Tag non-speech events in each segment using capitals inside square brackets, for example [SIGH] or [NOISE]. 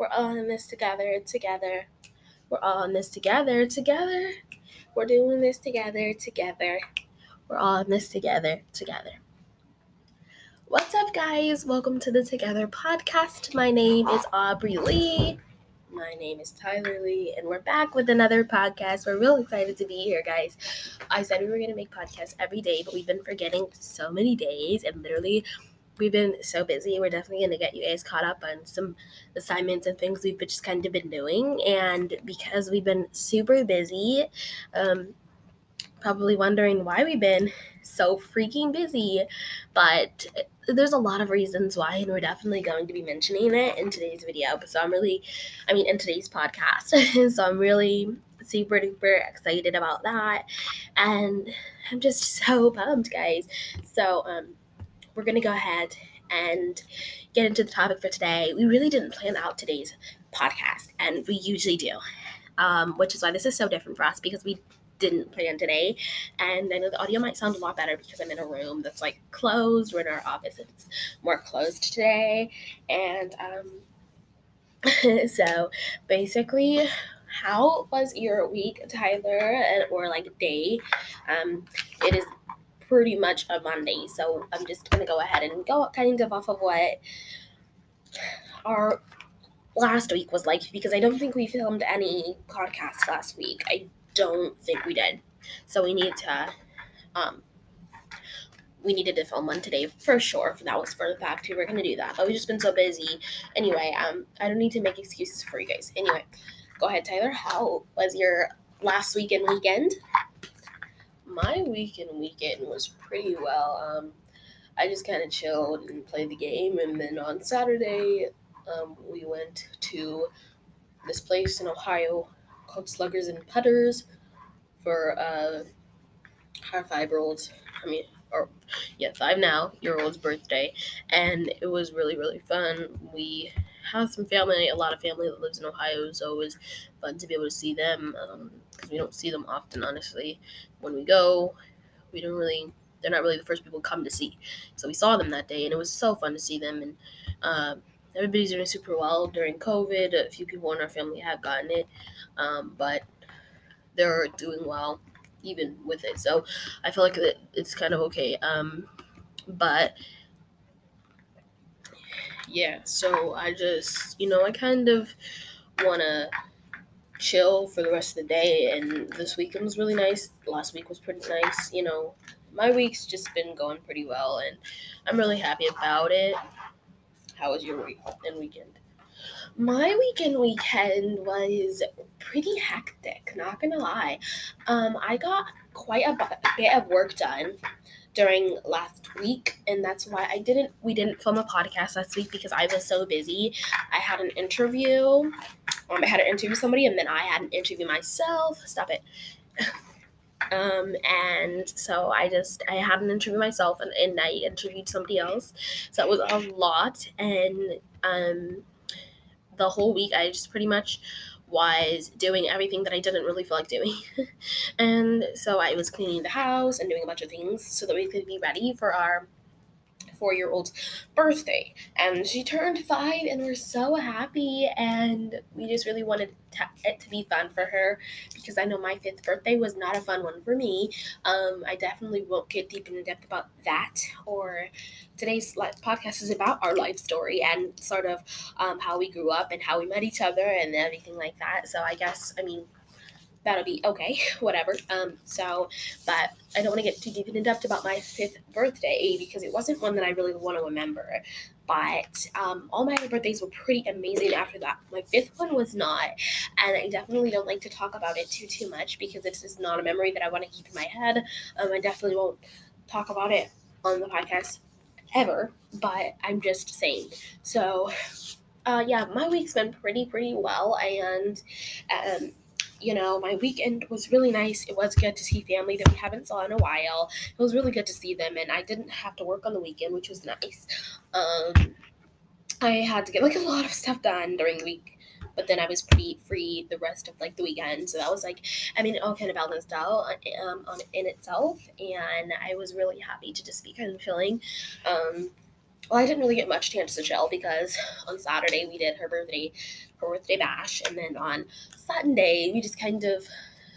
We're all in this together, together. We're all in this together, together. We're doing this together, together. We're all in this together, together. What's up, guys? Welcome to the Together podcast. My name is Aubrey Lee. My name is Tyler Lee, and we're back with another podcast. We're real excited to be here, guys. I said we were going to make podcasts every day, but we've been forgetting so many days, and literally, we've been so busy. We're definitely going to get you guys caught up on some assignments and things we've just kind of been doing. And because we've been super busy, um, probably wondering why we've been so freaking busy, but there's a lot of reasons why, and we're definitely going to be mentioning it in today's video. So I'm really, I mean, in today's podcast. [LAUGHS] so I'm really super duper excited about that, and I'm just so pumped, guys. So um, we're gonna go ahead and get into the topic for today. We really didn't plan out today's podcast, and we usually do, um, which is why this is so different for us because we didn't plan today. And I know the audio might sound a lot better because I'm in a room that's like closed. We're in our office, it's more closed today. And um, [LAUGHS] so basically, how was your week, Tyler, or like day? Um, it is pretty much a Monday, so I'm just gonna go ahead and go kind of off of what our last week was like because I don't think we filmed any podcasts last week. I don't think we did. So we need to um we needed to film one today for sure. That was for the fact we were gonna do that. But we've just been so busy. Anyway, um I don't need to make excuses for you guys. Anyway, go ahead, Tyler. How was your last weekend weekend? My weekend weekend was pretty well. Um I just kind of chilled and played the game, and then on Saturday, um, we went to this place in Ohio called Sluggers and Putters for uh, our five year old's, I mean, or yeah, five now year old's birthday, and it was really really fun. We have some family, a lot of family that lives in Ohio, so it was fun to be able to see them because we don't see them often, honestly. When we go, we don't really, they're not really the first people come to see. So we saw them that day, and it was so fun to see them. And uh, everybody's doing super well during COVID. A few people in our family have gotten it, um, but they're doing well even with it. So I feel like it's kind of okay. Um, but yeah, so I just, you know, I kind of want to chill for the rest of the day. And this weekend was really nice. Last week was pretty nice. You know, my week's just been going pretty well, and I'm really happy about it. How was your week and weekend? My weekend weekend was pretty hectic, not gonna lie. Um, I got quite a bit of work done during last week and that's why I didn't we didn't film a podcast last week because I was so busy. I had an interview. Um, I had to interview somebody and then I had an interview myself. Stop it. [LAUGHS] Um, and so I just I had an interview myself and, and I interviewed somebody else. So it was a lot and um the whole week I just pretty much was doing everything that I didn't really feel like doing. [LAUGHS] and so I was cleaning the house and doing a bunch of things so that we could be ready for our four year old's birthday. And she turned five, and we're so happy. And we just really wanted it to be fun for her because I know my fifth birthday was not a fun one for me. Um, I definitely won't get deep into depth about that. Or today's podcast is about our life story and sort of um, how we grew up and how we met each other and everything like that. So I guess, I mean, that'll be okay, [LAUGHS] whatever. Um, so, but I don't want to get too deep and in depth about my fifth birthday because it wasn't one that I really want to remember. But um, all my other birthdays were pretty amazing after that. My fifth one was not, and I definitely don't like to talk about it too too much because it's just not a memory that I want to keep in my head. Um, I definitely won't talk about it on the podcast ever, but I'm just saying. So, uh, yeah, my week's been pretty pretty well, and um, you know, my weekend was really nice. It was good to see family that we haven't saw in a while. It was really good to see them, and I didn't have to work on the weekend, which was nice. Um, I had to get like a lot of stuff done during the week, but then I was pretty free the rest of like the weekend. So that was like, I mean, it all kind of balanced out um, on in itself, and I was really happy to just be kind of chilling. Um, well, I didn't really get much chance to chill because on Saturday we did her birthday, her birthday bash, and then on Sunday we just kind of,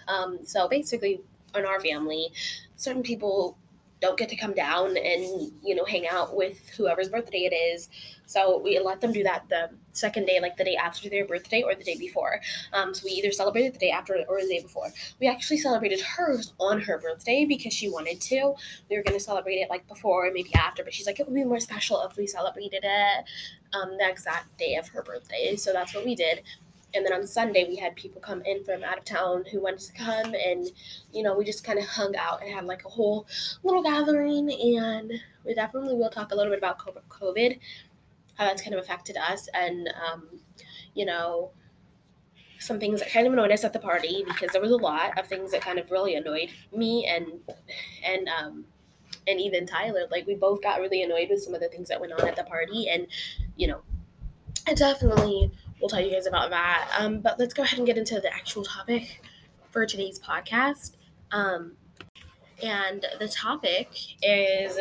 um, so basically in our family, certain people don't get to come down and you know hang out with whoever's birthday it is. So we let them do that the second day like the day after their birthday or the day before. Um, so we either celebrated the day after or the day before. We actually celebrated hers on her birthday because she wanted to. We were going to celebrate it like before maybe after but she's like it would be more special if we celebrated it um, the exact day of her birthday. So that's what we did and then on Sunday we had people come in from out of town who wanted to come and you know we just kind of hung out and had like a whole little gathering. And we definitely will talk a little bit about COVID how that's kind of affected us and um, you know some things that kind of annoyed us at the party because there was a lot of things that kind of really annoyed me and and um, and even Tyler. Like we both got really annoyed with some of the things that went on at the party and you know I definitely we'll tell you guys about that. Um, but let's go ahead and get into the actual topic for today's podcast. Um, and the topic is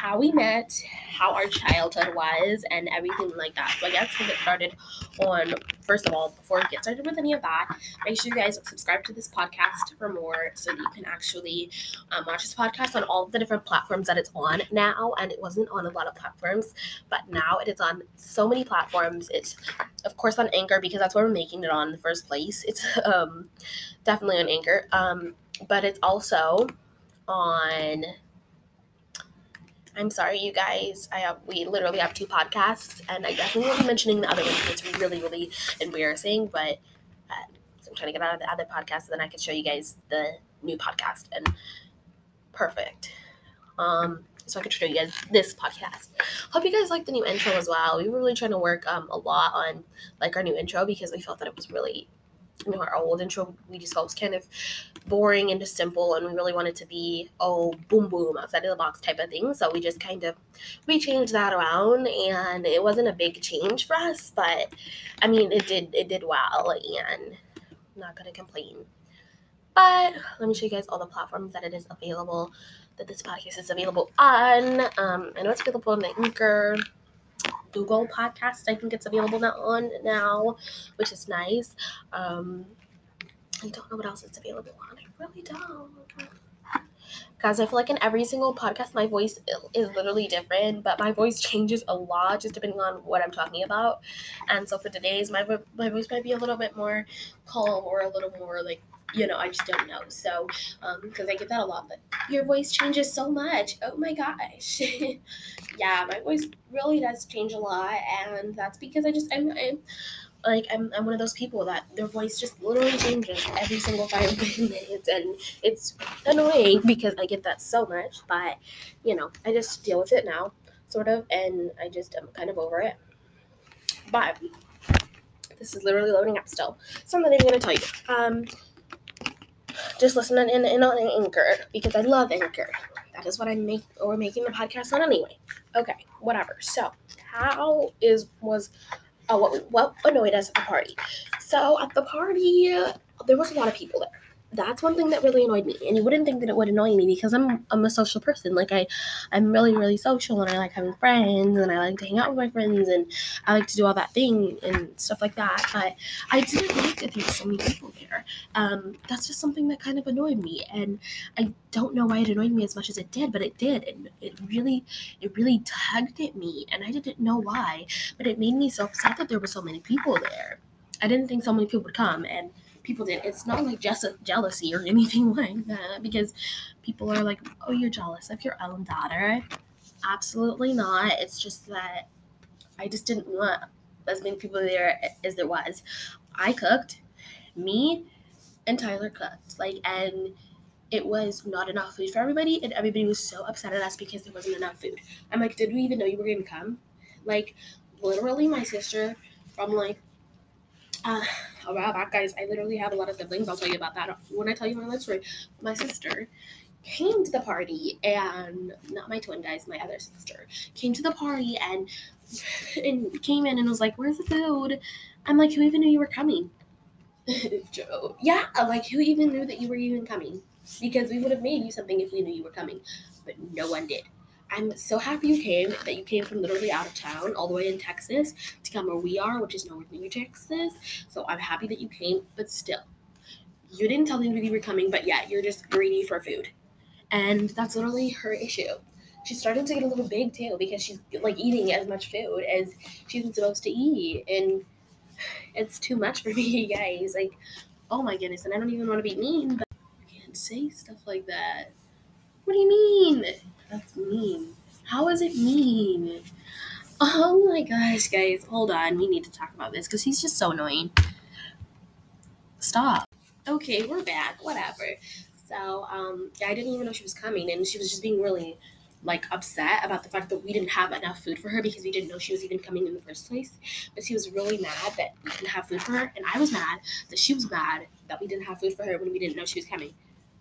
how we met, how our childhood was, and everything like that. So I guess we'll get started on first of all, before we get started with any of that, make sure you guys subscribe to this podcast for more so that you can actually um, watch this podcast on all the different platforms that it's on now. And it wasn't on a lot of platforms, but now it is on so many platforms. It's of course on Anchor because that's where we're making it on in the first place. It's [LAUGHS] um, definitely on Anchor, um, but it's also on I'm sorry, you guys. I have we literally have two podcasts, and I definitely won't be mentioning the other one it's really, really embarrassing. But uh, I'm trying to get out of the other podcast, so then I can show you guys the new podcast. And perfect. Um, so I could show you guys this podcast. Hope you guys like the new intro as well. We were really trying to work um a lot on like our new intro because we felt that it was really you know, our old intro we just felt was kind of boring and just simple and we really wanted to be oh boom boom outside of the box type of thing. So we just kind of we changed that around and it wasn't a big change for us but i mean it did it did well and I'm not gonna complain. But let me show you guys all the platforms that it is available that this podcast is available on. Um, i know it's available on the anchor Google Podcasts. I think it's available now on now, which is nice. Um, I don't know what else it's available on. I really don't. Guys, I feel like in every single podcast, my voice is literally different, but my voice changes a lot just depending on what I'm talking about. And so for today's, my my voice might be a little bit more calm or a little more like you know, I just don't know. So, because um, I get that a lot, but your voice changes so much. Oh my gosh. [LAUGHS] yeah, my voice really does change a lot, and that's because I just, I'm, I'm like I'm, I'm one of those people that their voice just literally changes every single five [LAUGHS] minutes and it's annoying because i get that so much but you know i just deal with it now sort of and i just am kind of over it but this is literally loading up still so i'm not even going to tell you um just listening in, in on Anchor because I love Anchor. That is what I'm make or making the podcast on anyway. Okay, whatever. So how is was uh, what what annoyed us at the party? So at the party, there was a lot of people there that's one thing that really annoyed me and you wouldn't think that it would annoy me because i'm i'm a social person. Like i i'm really really social and i like having friends and i like to hang out with my friends and i like to do all that thing and stuff like that but i didn't like that there were so many people there. Um, that's just something that kind of annoyed me and i don't know why it annoyed me as much as it did but it did and it really it really tugged at me and i didn't know why but it made me so upset that there were so many people there. I didn't think so many people would come and people did. It's not like just jealousy or anything [LAUGHS] like that because people are like, oh, you're jealous of your own daughter. Absolutely not. It's just that I just didn't want as many people there as there was. I cooked, me and Tyler cooked. Like, and it was not enough food for everybody, and everybody was so upset at us because there wasn't enough food. I'm like, did we even know you were gonna come? Like, literally, my sister from like uh, [SIGHS] a while back, guys, I literally have a lot of siblings. I'll tell you about that when I tell you my life story. My sister came to the party, and not my twin guys, my other sister came to the party and [LAUGHS] and came in and was like, "Where's the food?" I'm like, "Who even knew you were coming?" [LAUGHS] Joe, yeah, I'm like, who even knew that you were even coming? Because we would have made you something if we knew you were coming, but no one did. I'm so happy you came, that you came from literally out of town, all the way in Texas, to come where we are, which is nowhere near Texas. So I'm happy that you came, but still, you didn't tell anybody you were coming, but yet you're just greedy for food. And that's literally her issue. She's starting to get a little big too because she's like eating as much food as she's supposed to eat. And it's too much for [LAUGHS] me, guys. Like, oh my goodness. And I don't even want to be mean, but I can't say stuff like that. What do you mean? That's mean. How is it mean? Oh my gosh, guys, hold on. We need to talk about this because he's just so annoying. Stop. Okay, we're back. Whatever. So, um, I didn't even know she was coming, and she was just being really like upset about the fact that we didn't have enough food for her because we didn't know she was even coming in the first place. But she was really mad that we didn't have food for her, and I was mad that she was mad that we didn't have food for her when we didn't know she was coming.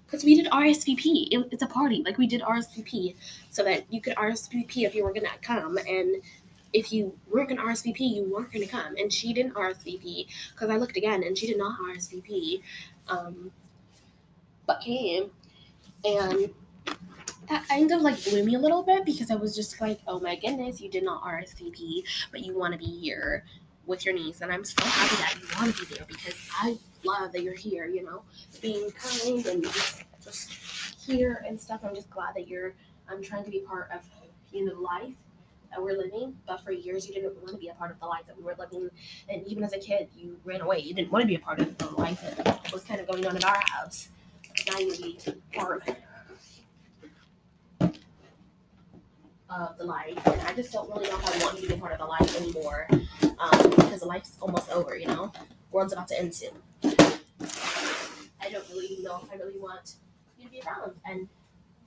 Because we did RSVP. It, it's a party. Like we did RSVP so that you could RSVP if you were gonna come, and if you weren't gonna RSVP, you weren't gonna come. And she didn't RSVP because I looked again, and she did not RSVP, um, but came, and that kind of like blew me a little bit because I was just like, oh my goodness, you did not RSVP, but you want to be here with your niece, and I'm so happy that you want to be there because I love that you're here. You know, being kind and just, just here and stuff. I'm just glad that you're. I'm trying to be part of you know life that we're living. But for years, you didn't want to be a part of the life that we were living, and even as a kid, you ran away. You didn't want to be a part of the life that was kind of going on in our house. Now you be part of the life, and I just don't really know if I want to be part of the life anymore, um, because the life's almost over. You know, world's about to end soon. I don't really know if I really want you to be around, and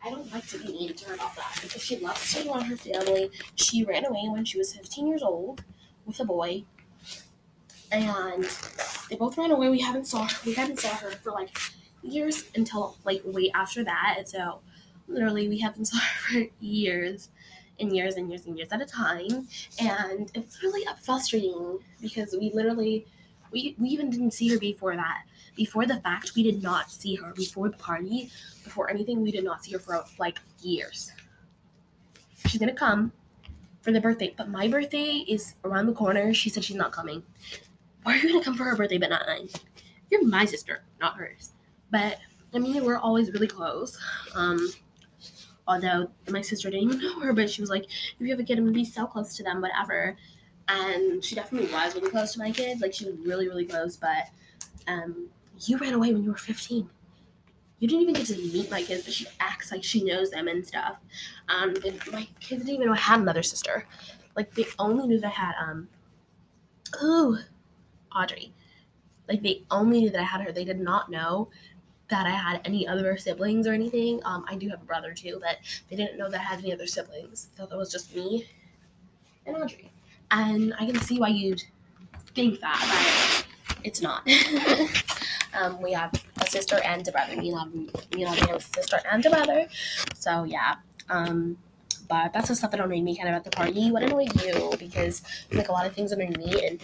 I don't like to be mean to her about that because she loves to be around her family. She ran away when she was 15 years old with a boy, and they both ran away. We haven't saw her. We haven't saw her for like years until like way after that. So literally we haven't [LAUGHS] saw her for years and years and years and years at a time. And it's really frustrating because we literally we, we even didn't see her before that. Before the fact, we did not see her. Before the party, before anything, we did not see her for like years. She's gonna come for the birthday, but my birthday is around the corner. She said she's not coming. Why are you gonna come for her birthday but not mine? You're my sister, not hers. But I mean, we're always really close. Um, although my sister didn't even [LAUGHS] know her, but she was like, if you have a kid, I'm gonna be so close to them, whatever. And she definitely was really close to my kids. Like she was really, really close. But um, you ran away when you were 15. You didn't even get to meet my kids, but she acts like she knows them and stuff. Um, and my kids didn't even know I had another sister. Like they only knew that I had um, ooh, Audrey. Like they only knew that I had her. They did not know that I had any other siblings or anything. Um, I do have a brother too, but they didn't know that I had any other siblings. They thought that was just me and Audrey. And I can see why you'd think that, but it's not. [LAUGHS] um, we have a sister and a brother. Me and me and have a sister and a brother. So yeah. Um, but that's the stuff that annoyed me kind of at the party. What annoyed you? Because like a lot of things annoyed me, and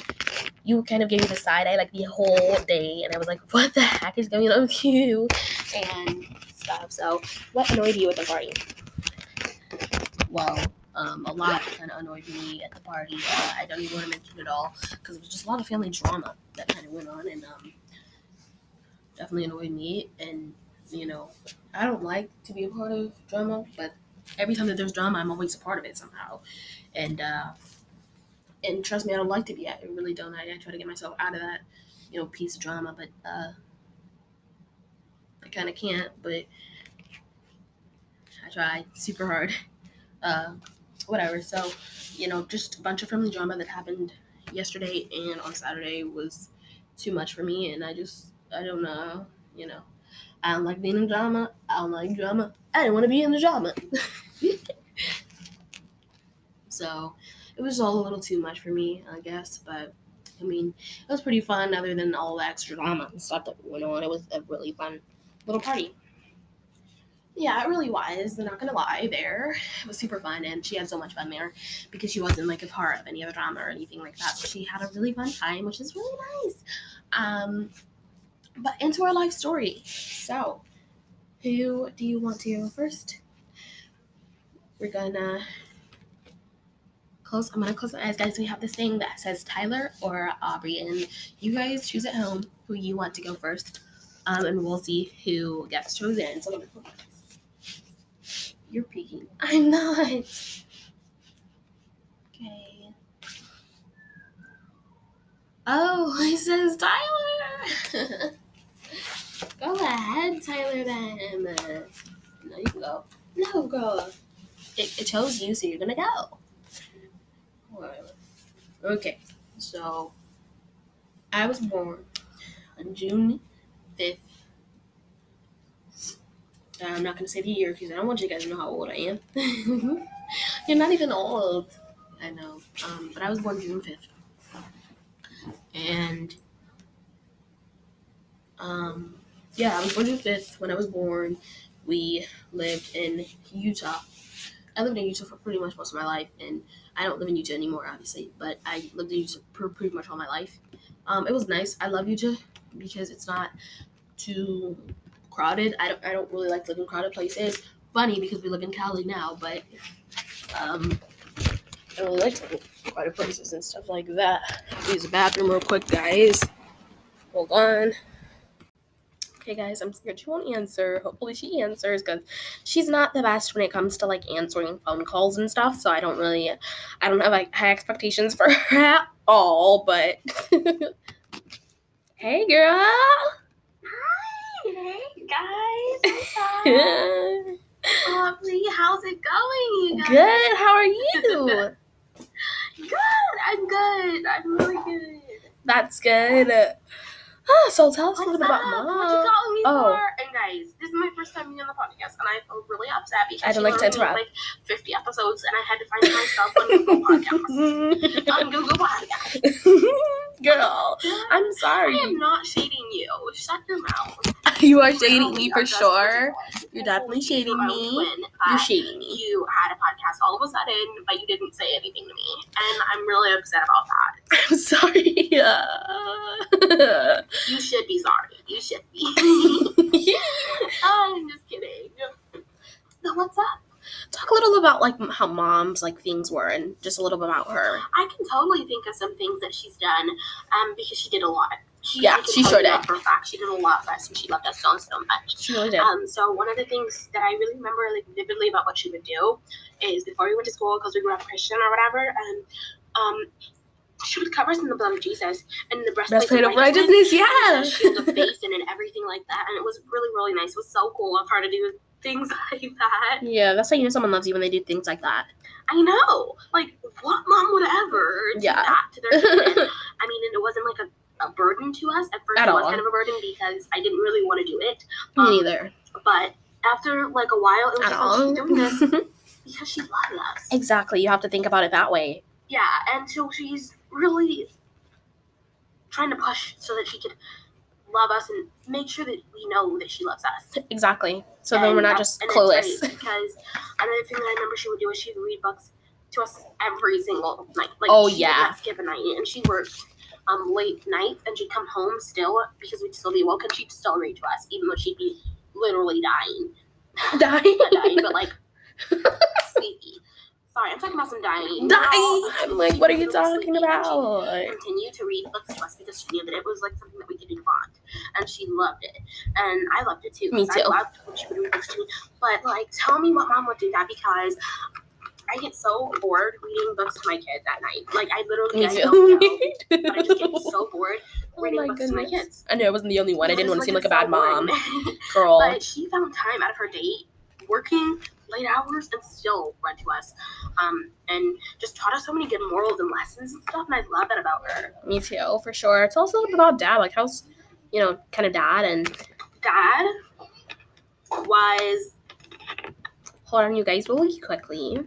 you kind of gave me the side eye like the whole day, and I was like, "What the heck is going on with you?" and stuff. So, what annoyed you at the party? Well, um, a lot kind of annoyed me at the party. Uh, I don't even want to mention it all because it was just a lot of family drama that kind of went on, and um, definitely annoyed me. And you know, I don't like to be a part of drama, but every time that there's drama, I'm always a part of it somehow. And uh, and trust me, I don't like to be. at. I really don't. I, I try to get myself out of that, you know, piece of drama, but uh, I kind of can't. But I try super hard. [LAUGHS] Uh, whatever. So, you know, just a bunch of family drama that happened yesterday and on Saturday was too much for me, and I just I don't know. You know, I don't like being in drama. I don't like drama. I didn't want to be in the drama. [LAUGHS] so it was all a little too much for me, I guess. But I mean, it was pretty fun. Other than all the extra drama and stuff that went on, it was a really fun little party. Yeah, it really was. I'm not gonna lie. There, it was super fun, and she had so much fun there because she wasn't like a part of any other drama or anything like that. So she had a really fun time, which is really nice. Um, but into our life story. So, who do you want to go first? we're gonna close. I'm gonna close my eyes, guys. We have this thing that says Tyler or Aubrey, and you guys choose at home who you want to go first, um, and we'll see who gets chosen. So, you're peeking. [LAUGHS] I'm not. Okay. Oh, [LAUGHS] it says Tyler. [LAUGHS] go ahead, Tyler. Then. No, you can go. No, go. It, it chose you, so you're gonna go. Okay, so I was born on June 5th. I'm not gonna say the year because I don't want you guys to know how old I am. [LAUGHS] You're not even old. I know. Um, but I was born June 5th. And um, yeah, I was born June 5th. When I was born, we lived in Utah. I lived in Utah for pretty much most of my life, and I don't live in Utah anymore, obviously, but I lived in Utah for pretty much all my life. Um, it was nice. I love Utah because it's not too crowded. I don't, I don't really like living in crowded places. Funny because we live in Cali now, but um, I really like crowded places and stuff like that. Use the bathroom real quick, guys. Hold on. Okay, guys, I'm scared she won't answer. Hopefully, she answers because she's not the best when it comes to like answering phone calls and stuff. So I don't really, I don't have like high expectations for [LAUGHS] her at all. But [LAUGHS] hey, girl. Hey guys, what's up? [LAUGHS] Lovely, how's it going, you guys? Good. How are you? Good, I'm good. I'm really good. That's good. Ah, so tell us a little bit about up? What you mom. me Oh. for? And guys, this is my first time being on the podcast, and I feel really upset because I don't she like to interrupt. like 50 episodes, and I had to find myself on Google [LAUGHS] Podcasts. on Google Podcasts. [LAUGHS] Girl, I'm sorry. I am not shading you. Shut your mouth. You are shading me for sure. You're definitely shading me. You're shading me. you had a podcast all of a sudden, but you didn't say anything to me, and I'm really upset about that. [LAUGHS] I'm sorry. Uh, You should be sorry. You should be. [LAUGHS] [LAUGHS] I'm just kidding. So what's up? Talk a little about like how mom's like things were and just a little bit about her. I can totally think of some things that she's done, um, because she did a lot. She, Yeah, she sure did. For a fact, she did a lot for us, and she loved us so so much. She really did. Um, so one of the things that I really remember like vividly about what she would do is before we went to school because we grew up Christian or whatever, and um, she would cover us in the blood of Jesus and the breastplate, Breastplate of righteousness, yeah. and the shield [LAUGHS] of and, and everything like that, and it was really really nice. It was so cool of her to do things [LAUGHS] like that. Yeah, that's how you know someone loves you when they do things like that. I know, like what mom would ever do Yeah. that to their kid? [LAUGHS] I mean, and it wasn't like a, a burden to us at first. At it was all. kind of a burden because I didn't really want to do it. Me Um, neither. But after like a while, it was At just like all. she's doing this [LAUGHS] because she loved us. exactly. You have to think about it that way. Yeah, and so she's really trying to push so that she could love us and make sure that we know that she loves us. Exactly. So then we're not just and clueless. because another thing that I remember she would do is she would read books to us every single night. Like Oh, she yeah. not skip a night, and she worked um late nights, and she'd come home still because we'd still be woke, and she'd still read to us, even though she'd be literally dying. [LAUGHS] Dying. Not dying, but like sleepy. Sorry, I'm talking about some dying. Dying. I'm like, what are you talking and she about? continue to read books to us because she knew that it was like something that we could do bond, and she loved it, and I loved it too. Me too. I loved when she would read books to me. But like, tell me what mom would do that because I get so bored reading books to my kids at night. Like I literally I don't know, I [LAUGHS] just get so bored Oh reading my books to my kids. I knew I wasn't the only one. I didn't want to seem like a bad so mom. [LAUGHS] Girl. but she found time out of her day working late hours and still read to us um, and just taught us so many good morals and lessons and stuff and i love that about her Me too, for sure. Tell us a little bit about dad. Like, how's, you know, kind of dad and. dad was Hold on, you guys, really quickly.